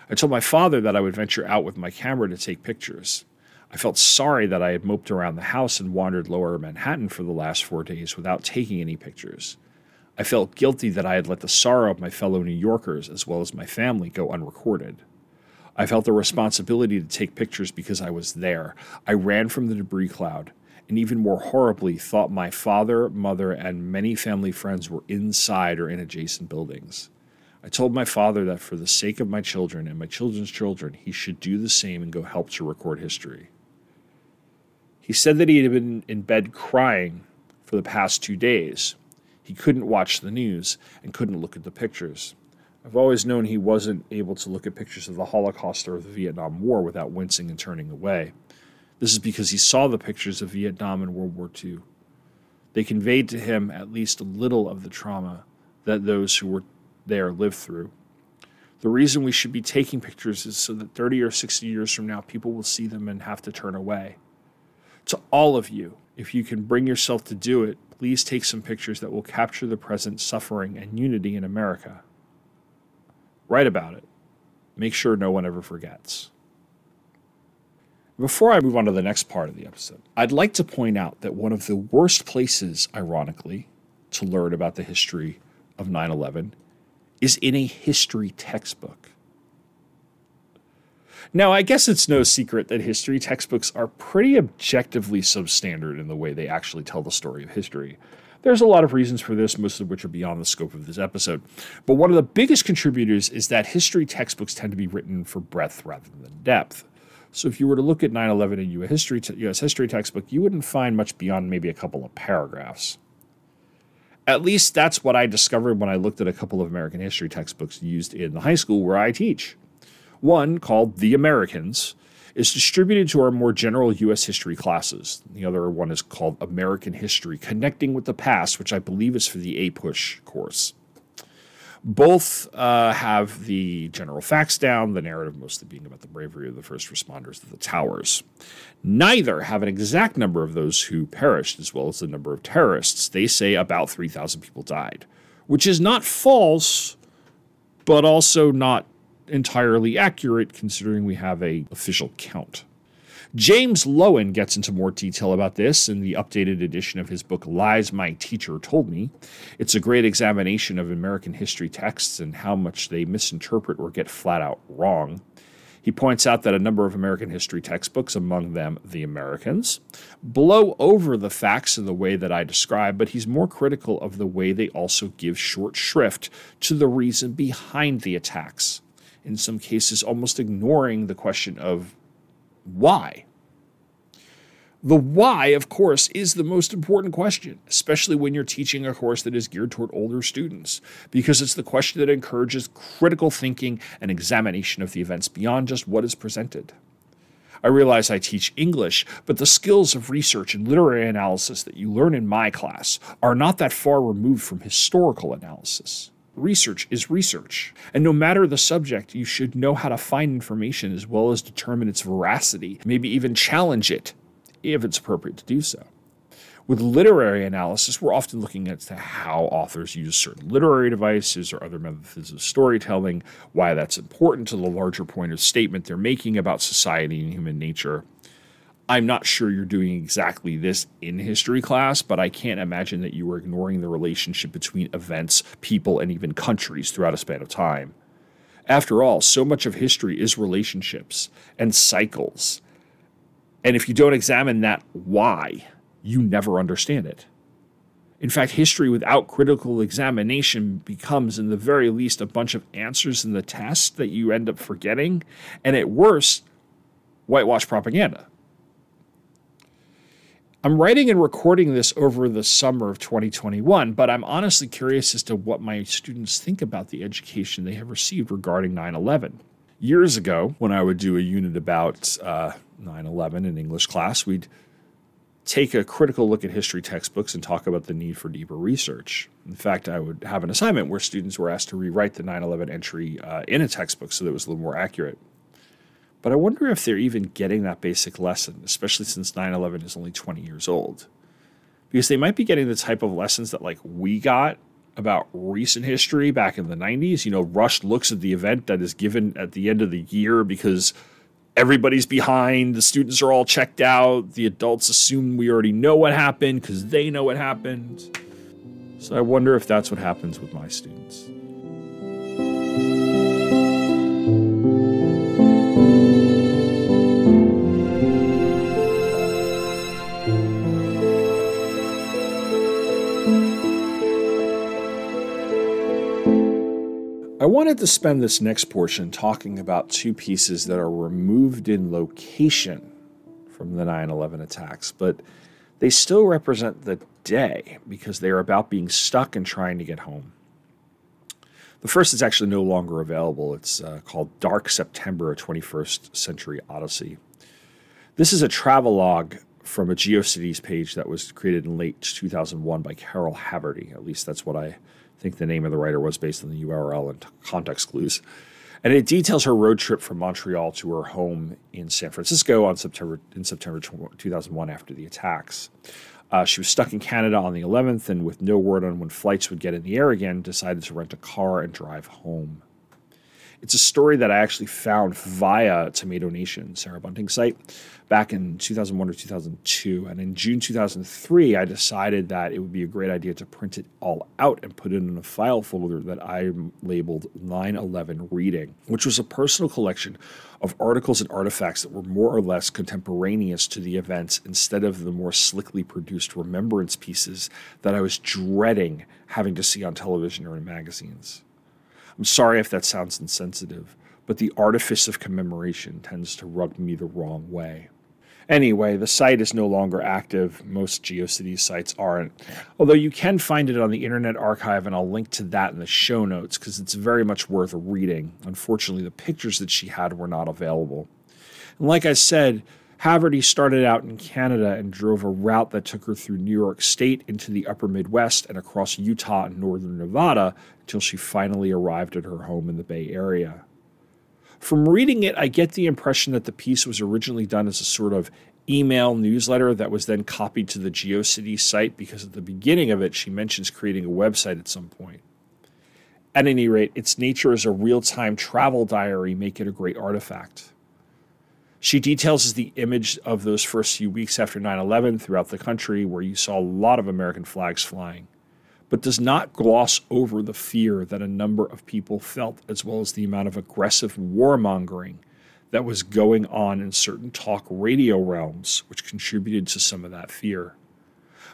S1: I told my father that I would venture out with my camera to take pictures. I felt sorry that I had moped around the house and wandered lower Manhattan for the last four days without taking any pictures. I felt guilty that I had let the sorrow of my fellow New Yorkers, as well as my family, go unrecorded. I felt a responsibility to take pictures because I was there. I ran from the debris cloud and even more horribly, thought my father, mother, and many family friends were inside or in adjacent buildings. I told my father that for the sake of my children and my children's children, he should do the same and go help to record history. He said that he had been in bed crying for the past two days. He couldn't watch the news and couldn't look at the pictures. I've always known he wasn't able to look at pictures of the Holocaust or the Vietnam War without wincing and turning away. This is because he saw the pictures of Vietnam and World War II. They conveyed to him at least a little of the trauma that those who were there lived through. The reason we should be taking pictures is so that 30 or 60 years from now, people will see them and have to turn away. To all of you, if you can bring yourself to do it, please take some pictures that will capture the present suffering and unity in America. Write about it. Make sure no one ever forgets. Before I move on to the next part of the episode, I'd like to point out that one of the worst places, ironically, to learn about the history of 9 11 is in a history textbook. Now, I guess it's no secret that history textbooks are pretty objectively substandard in the way they actually tell the story of history. There's a lot of reasons for this, most of which are beyond the scope of this episode. But one of the biggest contributors is that history textbooks tend to be written for breadth rather than depth. So if you were to look at 9/11 in U.S. history, U.S. history textbook, you wouldn't find much beyond maybe a couple of paragraphs. At least that's what I discovered when I looked at a couple of American history textbooks used in the high school where I teach. One called The Americans is distributed to our more general U.S. history classes. The other one is called American History Connecting with the Past, which I believe is for the APUSH course. Both uh, have the general facts down, the narrative mostly being about the bravery of the first responders to the towers. Neither have an exact number of those who perished, as well as the number of terrorists. They say about 3,000 people died, which is not false, but also not entirely accurate considering we have a official count. James Loewen gets into more detail about this in the updated edition of his book Lies My Teacher Told Me. It's a great examination of American history texts and how much they misinterpret or get flat out wrong. He points out that a number of American history textbooks, among them The Americans, blow over the facts in the way that I describe, but he's more critical of the way they also give short shrift to the reason behind the attacks, in some cases, almost ignoring the question of why? The why, of course, is the most important question, especially when you're teaching a course that is geared toward older students, because it's the question that encourages critical thinking and examination of the events beyond just what is presented. I realize I teach English, but the skills of research and literary analysis that you learn in my class are not that far removed from historical analysis. Research is research, and no matter the subject, you should know how to find information as well as determine its veracity, maybe even challenge it if it's appropriate to do so. With literary analysis, we're often looking at how authors use certain literary devices or other methods of storytelling, why that's important to the larger point of statement they're making about society and human nature. I'm not sure you're doing exactly this in history class, but I can't imagine that you are ignoring the relationship between events, people, and even countries throughout a span of time. After all, so much of history is relationships and cycles. And if you don't examine that why, you never understand it. In fact, history without critical examination becomes, in the very least, a bunch of answers in the test that you end up forgetting, and at worst, whitewash propaganda. I'm writing and recording this over the summer of 2021, but I'm honestly curious as to what my students think about the education they have received regarding 9 11. Years ago, when I would do a unit about uh, 9 11 in English class, we'd take a critical look at history textbooks and talk about the need for deeper research. In fact, I would have an assignment where students were asked to rewrite the 9 11 entry uh, in a textbook so that it was a little more accurate. But I wonder if they're even getting that basic lesson, especially since 9 11 is only 20 years old. Because they might be getting the type of lessons that, like, we got about recent history back in the 90s. You know, Rush looks at the event that is given at the end of the year because everybody's behind, the students are all checked out, the adults assume we already know what happened because they know what happened. So I wonder if that's what happens with my students. I wanted to spend this next portion talking about two pieces that are removed in location from the 9 11 attacks, but they still represent the day because they are about being stuck and trying to get home. The first is actually no longer available. It's uh, called Dark September, a 21st Century Odyssey. This is a travelogue from a GeoCities page that was created in late 2001 by Carol Haverty. At least that's what I think the name of the writer was based on the URL and context clues. And it details her road trip from Montreal to her home in San Francisco on September in September 2001 after the attacks. Uh, she was stuck in Canada on the 11th, and with no word on when flights would get in the air again, decided to rent a car and drive home. It's a story that I actually found via Tomato Nation, Sarah Bunting's site, back in 2001 or 2002. And in June 2003, I decided that it would be a great idea to print it all out and put it in a file folder that I labeled 9 11 Reading, which was a personal collection of articles and artifacts that were more or less contemporaneous to the events instead of the more slickly produced remembrance pieces that I was dreading having to see on television or in magazines. I'm sorry if that sounds insensitive, but the artifice of commemoration tends to rub me the wrong way. Anyway, the site is no longer active. Most GeoCities sites aren't. Although you can find it on the Internet Archive, and I'll link to that in the show notes because it's very much worth reading. Unfortunately, the pictures that she had were not available. And like I said, Haverty started out in Canada and drove a route that took her through New York State into the upper Midwest and across Utah and northern Nevada until she finally arrived at her home in the Bay Area. From reading it, I get the impression that the piece was originally done as a sort of email newsletter that was then copied to the GeoCities site because at the beginning of it, she mentions creating a website at some point. At any rate, its nature as a real time travel diary make it a great artifact. She details the image of those first few weeks after 9 11 throughout the country, where you saw a lot of American flags flying, but does not gloss over the fear that a number of people felt, as well as the amount of aggressive warmongering that was going on in certain talk radio realms, which contributed to some of that fear.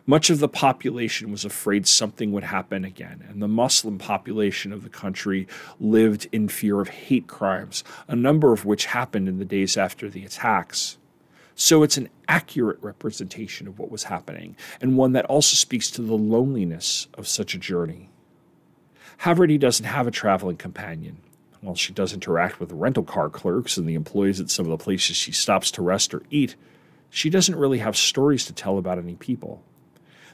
S1: Much of the population was afraid something would happen again, and the Muslim population of the country lived in fear of hate crimes, a number of which happened in the days after the attacks. So it's an accurate representation of what was happening, and one that also speaks to the loneliness of such a journey. Haverty doesn't have a traveling companion. While she does interact with rental car clerks and the employees at some of the places she stops to rest or eat, she doesn't really have stories to tell about any people.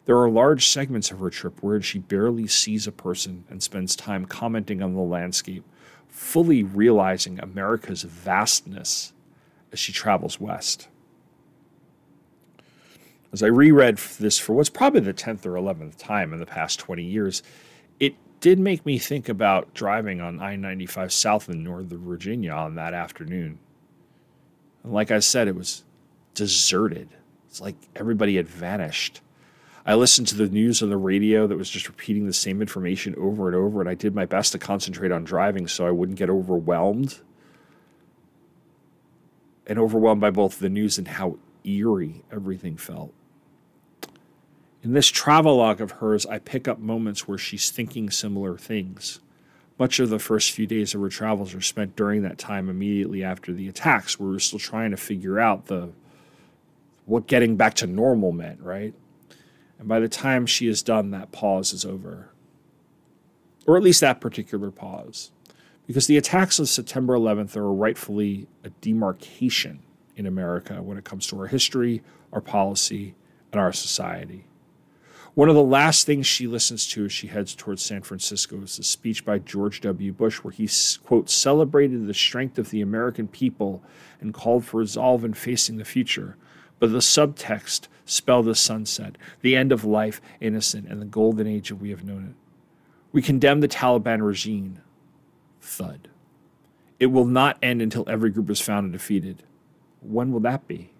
S1: There are large segments of her trip where she barely sees a person and spends time commenting on the landscape, fully realizing America's vastness as she travels west. As I reread this for what's probably the 10th or 11th time in the past 20 years, it did make me think about driving on I 95 south in Northern Virginia on that afternoon. And like I said, it was deserted. It's like everybody had vanished. I listened to the news on the radio that was just repeating the same information over and over, and I did my best to concentrate on driving so I wouldn't get overwhelmed. And overwhelmed by both the news and how eerie everything felt. In this travelogue of hers, I pick up moments where she's thinking similar things. Much of the first few days of her travels are spent during that time immediately after the attacks, where we're still trying to figure out the what getting back to normal meant, right? And by the time she is done, that pause is over. Or at least that particular pause. Because the attacks of September 11th are rightfully a demarcation in America when it comes to our history, our policy, and our society. One of the last things she listens to as she heads towards San Francisco is a speech by George W. Bush where he, quote, celebrated the strength of the American people and called for resolve in facing the future. But the subtext spelled the sunset, the end of life, innocent, and the golden age that we have known it. We condemn the Taliban regime. Thud. It will not end until every group is found and defeated. When will that be?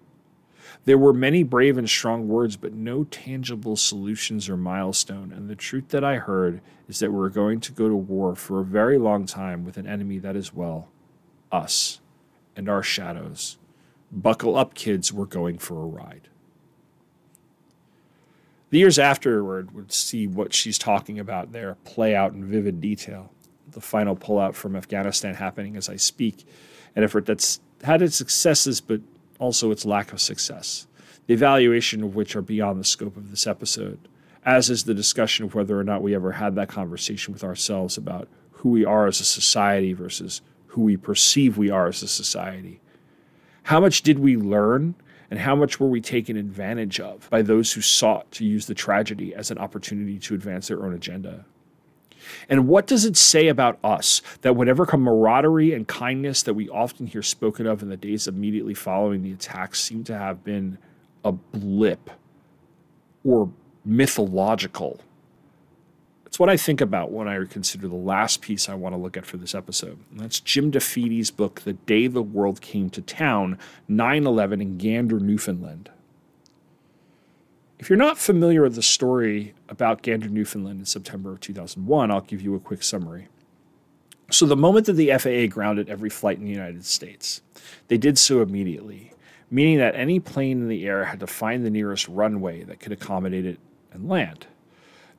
S1: There were many brave and strong words, but no tangible solutions or milestone. And the truth that I heard is that we're going to go to war for a very long time with an enemy that is, well, us and our shadows. Buckle up, kids, we're going for a ride. The years afterward would see what she's talking about there play out in vivid detail. The final pullout from Afghanistan happening as I speak, an effort that's had its successes, but also its lack of success, the evaluation of which are beyond the scope of this episode, as is the discussion of whether or not we ever had that conversation with ourselves about who we are as a society versus who we perceive we are as a society. How much did we learn, and how much were we taken advantage of by those who sought to use the tragedy as an opportunity to advance their own agenda? And what does it say about us that whatever camaraderie and kindness that we often hear spoken of in the days immediately following the attacks seem to have been a blip or mythological? It's what I think about when I consider the last piece I want to look at for this episode. And that's Jim DeFede's book, The Day the World Came to Town 9 11 in Gander, Newfoundland. If you're not familiar with the story about Gander, Newfoundland in September of 2001, I'll give you a quick summary. So, the moment that the FAA grounded every flight in the United States, they did so immediately, meaning that any plane in the air had to find the nearest runway that could accommodate it and land.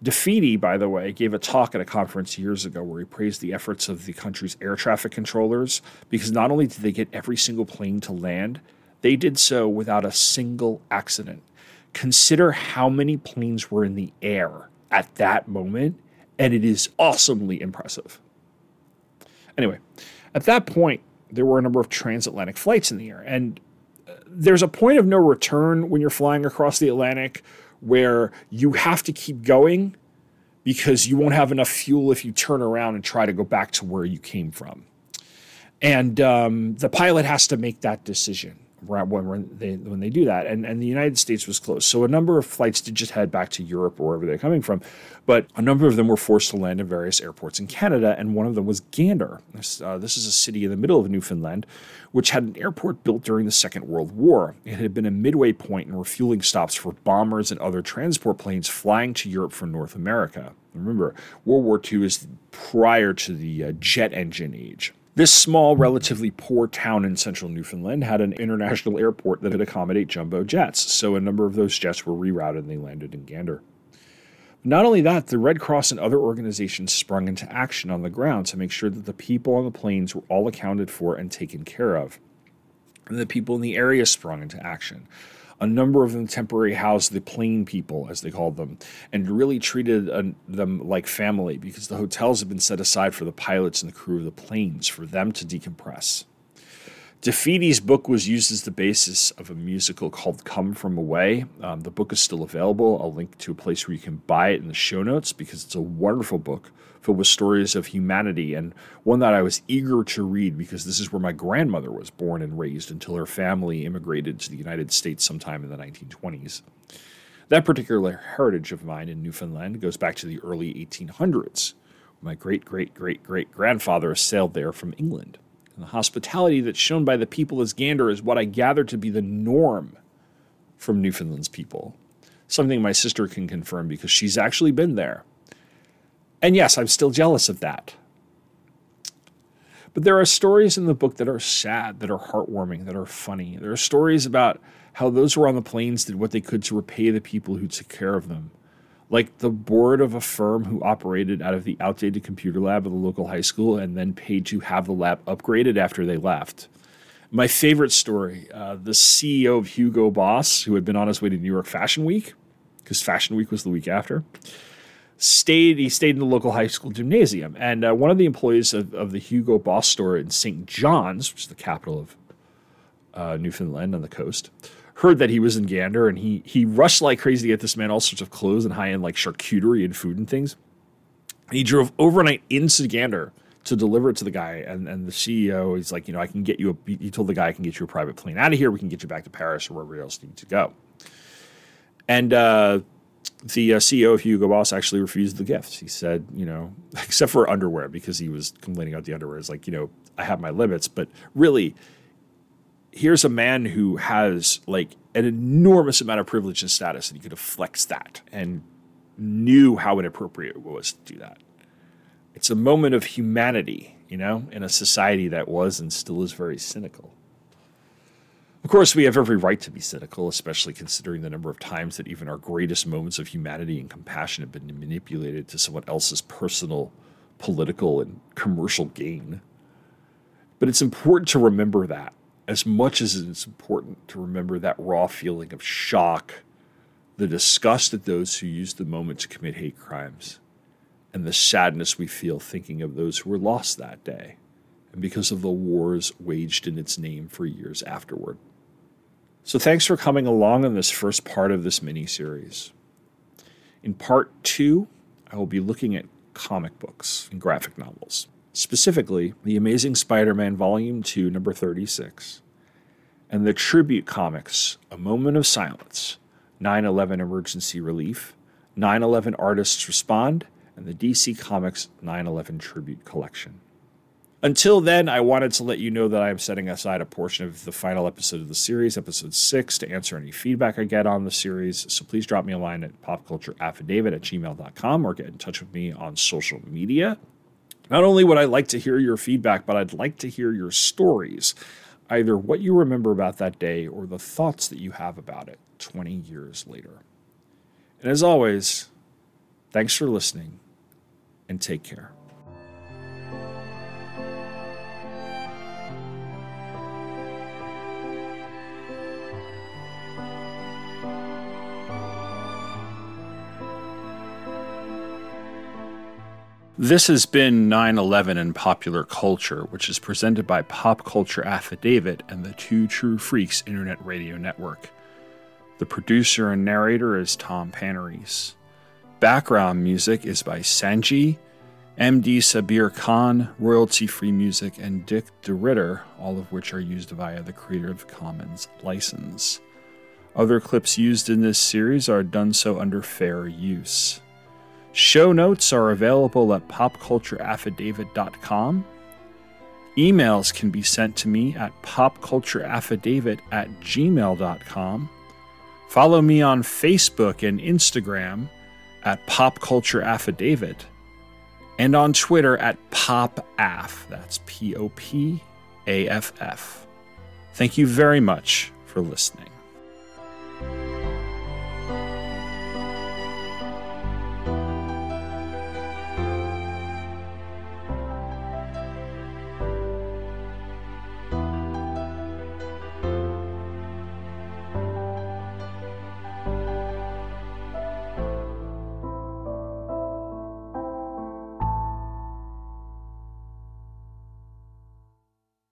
S1: DeFede, by the way, gave a talk at a conference years ago where he praised the efforts of the country's air traffic controllers because not only did they get every single plane to land, they did so without a single accident. Consider how many planes were in the air at that moment, and it is awesomely impressive. Anyway, at that point, there were a number of transatlantic flights in the air, and uh, there's a point of no return when you're flying across the Atlantic where you have to keep going because you won't have enough fuel if you turn around and try to go back to where you came from. And um, the pilot has to make that decision when they when they do that. And and the United States was closed, so a number of flights did just head back to Europe or wherever they're coming from, but a number of them were forced to land in various airports in Canada, and one of them was Gander. This, uh, this is a city in the middle of Newfoundland, which had an airport built during the Second World War. It had been a midway point and refueling stops for bombers and other transport planes flying to Europe from North America. Remember, World War II is prior to the uh, jet engine age. This small, relatively poor town in central Newfoundland had an international airport that could accommodate jumbo jets, so a number of those jets were rerouted and they landed in Gander. Not only that, the Red Cross and other organizations sprung into action on the ground to make sure that the people on the planes were all accounted for and taken care of. And the people in the area sprung into action. A number of them temporarily housed the plane people, as they called them, and really treated uh, them like family because the hotels had been set aside for the pilots and the crew of the planes for them to decompress. DeFede's book was used as the basis of a musical called Come From Away. Um, the book is still available. I'll link to a place where you can buy it in the show notes because it's a wonderful book filled with stories of humanity and one that I was eager to read because this is where my grandmother was born and raised until her family immigrated to the United States sometime in the 1920s. That particular heritage of mine in Newfoundland goes back to the early 1800s. My great great great great grandfather sailed there from England. And the hospitality that's shown by the people as Gander is what I gather to be the norm from Newfoundland's people. Something my sister can confirm because she's actually been there. And yes, I'm still jealous of that. But there are stories in the book that are sad, that are heartwarming, that are funny. There are stories about how those who were on the planes did what they could to repay the people who took care of them like the board of a firm who operated out of the outdated computer lab of the local high school and then paid to have the lab upgraded after they left. My favorite story uh, the CEO of Hugo Boss, who had been on his way to New York Fashion Week, because Fashion Week was the week after, stayed. He stayed in the local high school gymnasium, and uh, one of the employees of, of, the Hugo Boss store in St. John's, which is the capital of uh, Newfoundland on the coast, heard that he was in Gander, and he he rushed like crazy to get this man all sorts of clothes and high end like charcuterie and food and things. he drove overnight into Gander to deliver it to the guy, and and the CEO he's like, you know, I can get you a. He told the guy I can get you a private plane out of here. We can get you back to Paris or wherever else you need to go. And uh, the uh, CEO of Hugo Boss actually refused the gifts. He said, you know, except for underwear because he was complaining about the underwear. It's like, you know, I have my limits, but really, here's a man who has like an enormous amount of privilege and status, and he could have flexed that and knew how inappropriate it was to do that. It's a moment of humanity, you know, in a society that was and still is very cynical. Of course, we have every right to be cynical, especially considering the number of times that even our greatest moments of humanity and compassion have been manipulated to someone else's personal, political, and commercial gain. But it's important to remember that as much as it's important to remember that raw feeling of shock, the disgust at those who use the moment to commit hate crimes, and the sadness we feel thinking of those who were lost that day, and because of the wars waged in its name for years afterward. So, thanks for coming along on this first part of this mini series. In part two, I will be looking at comic books and graphic novels, specifically The Amazing Spider Man Volume 2, number 36, and the tribute comics A Moment of Silence, 9 11 Emergency Relief, 9 11 Artists Respond, and the DC Comics 9 11 Tribute Collection. Until then, I wanted to let you know that I am setting aside a portion of the final episode of the series, episode six, to answer any feedback I get on the series. So please drop me a line at popcultureaffidavit at gmail.com or get in touch with me on social media. Not only would I like to hear your feedback, but I'd like to hear your stories, either what you remember about that day or the thoughts that you have about it 20 years later. And as always, thanks for listening and take care. This has been 9 11 in popular culture, which is presented by Pop Culture Affidavit and the Two True Freaks Internet Radio Network. The producer and narrator is Tom Panarese. Background music is by Sanji, MD Sabir Khan, royalty free music, and Dick DeRitter, all of which are used via the Creative Commons license. Other clips used in this series are done so under fair use. Show notes are available at popcultureaffidavit.com. Emails can be sent to me at popcultureaffidavit at gmail.com. Follow me on Facebook and Instagram at popcultureaffidavit and on Twitter at popaff. That's P O P A F F. Thank you very much for listening.